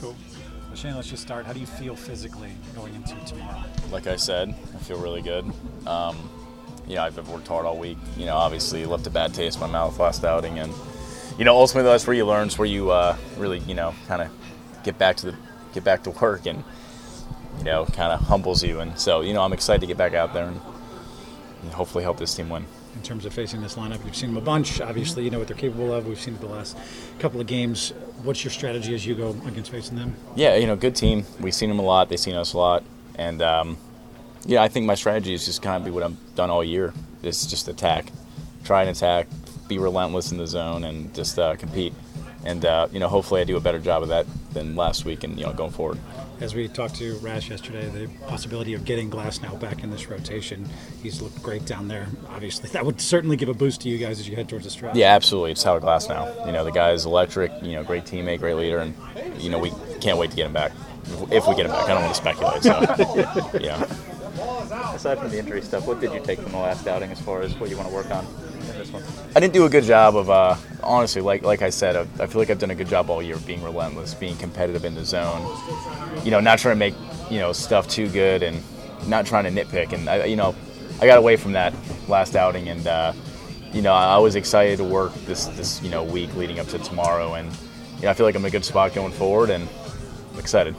Cool. Well, Shane, let's just start. How do you feel physically going into tomorrow? Like I said, I feel really good. Um, you know, I've worked hard all week. You know, obviously left a bad taste in my mouth last outing, and you know, ultimately that's where you learn. It's where you uh, really, you know, kind of get back to the get back to work, and you know, kind of humbles you. And so, you know, I'm excited to get back out there and, and hopefully help this team win in terms of facing this lineup? You've seen them a bunch. Obviously, you know what they're capable of. We've seen it the last couple of games. What's your strategy as you go against facing them? Yeah, you know, good team. We've seen them a lot. They've seen us a lot, and um, yeah, I think my strategy is just kind of be what I've done all year. It's just attack, try and attack, be relentless in the zone, and just uh, compete. And uh, you know, hopefully, I do a better job of that than last week, and you know, going forward as we talked to Rash yesterday, the possibility of getting Glasnow back in this rotation. He's looked great down there. Obviously, that would certainly give a boost to you guys as you head towards the stretch. Yeah, absolutely. It's Howard Glasnow. You know, the guy is electric. You know, great teammate, great leader, and you know we can't wait to get him back. If we get him back, I don't want to speculate. So, yeah. Aside from the injury stuff, what did you take from the last outing as far as what you want to work on? In this one? I didn't do a good job of, uh, honestly, like like I said, I, I feel like I've done a good job all year of being relentless, being competitive in the zone. You know, not trying to make you know stuff too good and not trying to nitpick. And I, you know, I got away from that last outing, and uh, you know, I was excited to work this this you know week leading up to tomorrow, and you know, I feel like I'm in a good spot going forward, and I'm excited.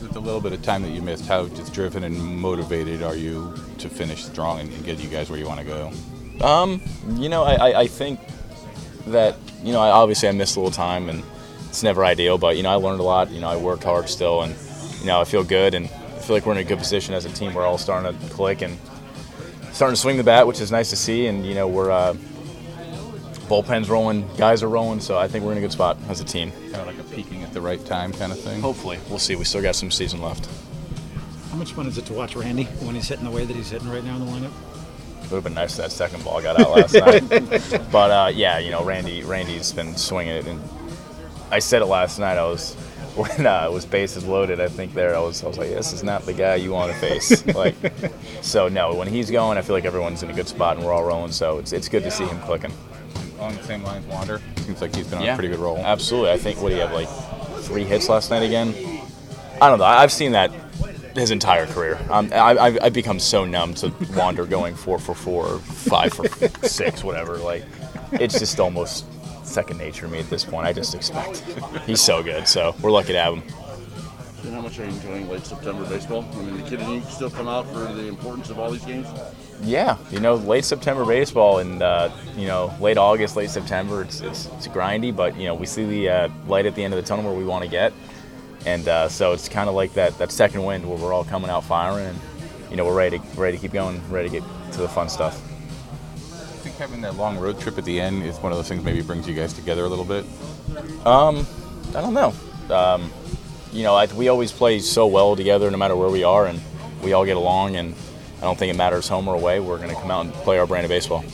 With the little bit of time that you missed, how just driven and motivated are you to finish strong and get you guys where you want to go? Um, you know, I, I think that you know, I, obviously I missed a little time, and it's never ideal. But you know, I learned a lot. You know, I worked hard still, and you know, I feel good, and I feel like we're in a good position as a team. We're all starting to click and starting to swing the bat, which is nice to see. And you know, we're uh, bullpens rolling, guys are rolling, so I think we're in a good spot as a team. Kind of like a peaking at the right time kind of thing. Hopefully, we'll see. We still got some season left. How much fun is it to watch Randy when he's hitting the way that he's hitting right now in the lineup? It would have been nice if that second ball got out last night. But uh, yeah, you know, Randy Randy's been swinging it, and I said it last night. I was when uh, it was bases loaded. I think there I was I was like, this is not the guy you want to face. like, so no, when he's going, I feel like everyone's in a good spot and we're all rolling. So it's it's good to see him clicking. On the same lines, Wander seems like he's been on yeah, a pretty good roll. Absolutely, I think what do you have like three hits last night again? I don't know. I've seen that his entire career. Um, I, have become so numb to Wander going four for four, or five for six, whatever. Like, it's just almost second nature to me at this point. I just expect. He's so good, so we're lucky to have him. And how much are you enjoying late September baseball? I mean, the kid and you still come out for the importance of all these games. Yeah, you know, late September baseball and uh, you know, late August, late September, it's, it's, it's grindy, but you know, we see the uh, light at the end of the tunnel where we want to get and uh, so it's kind of like that that second wind where we're all coming out firing, and you know we're ready to ready to keep going, ready to get to the fun stuff. I think having that long road trip at the end is one of those things maybe brings you guys together a little bit. Um, I don't know. Um, you know, I, we always play so well together, no matter where we are, and we all get along. And I don't think it matters home or away. We're going to come out and play our brand of baseball.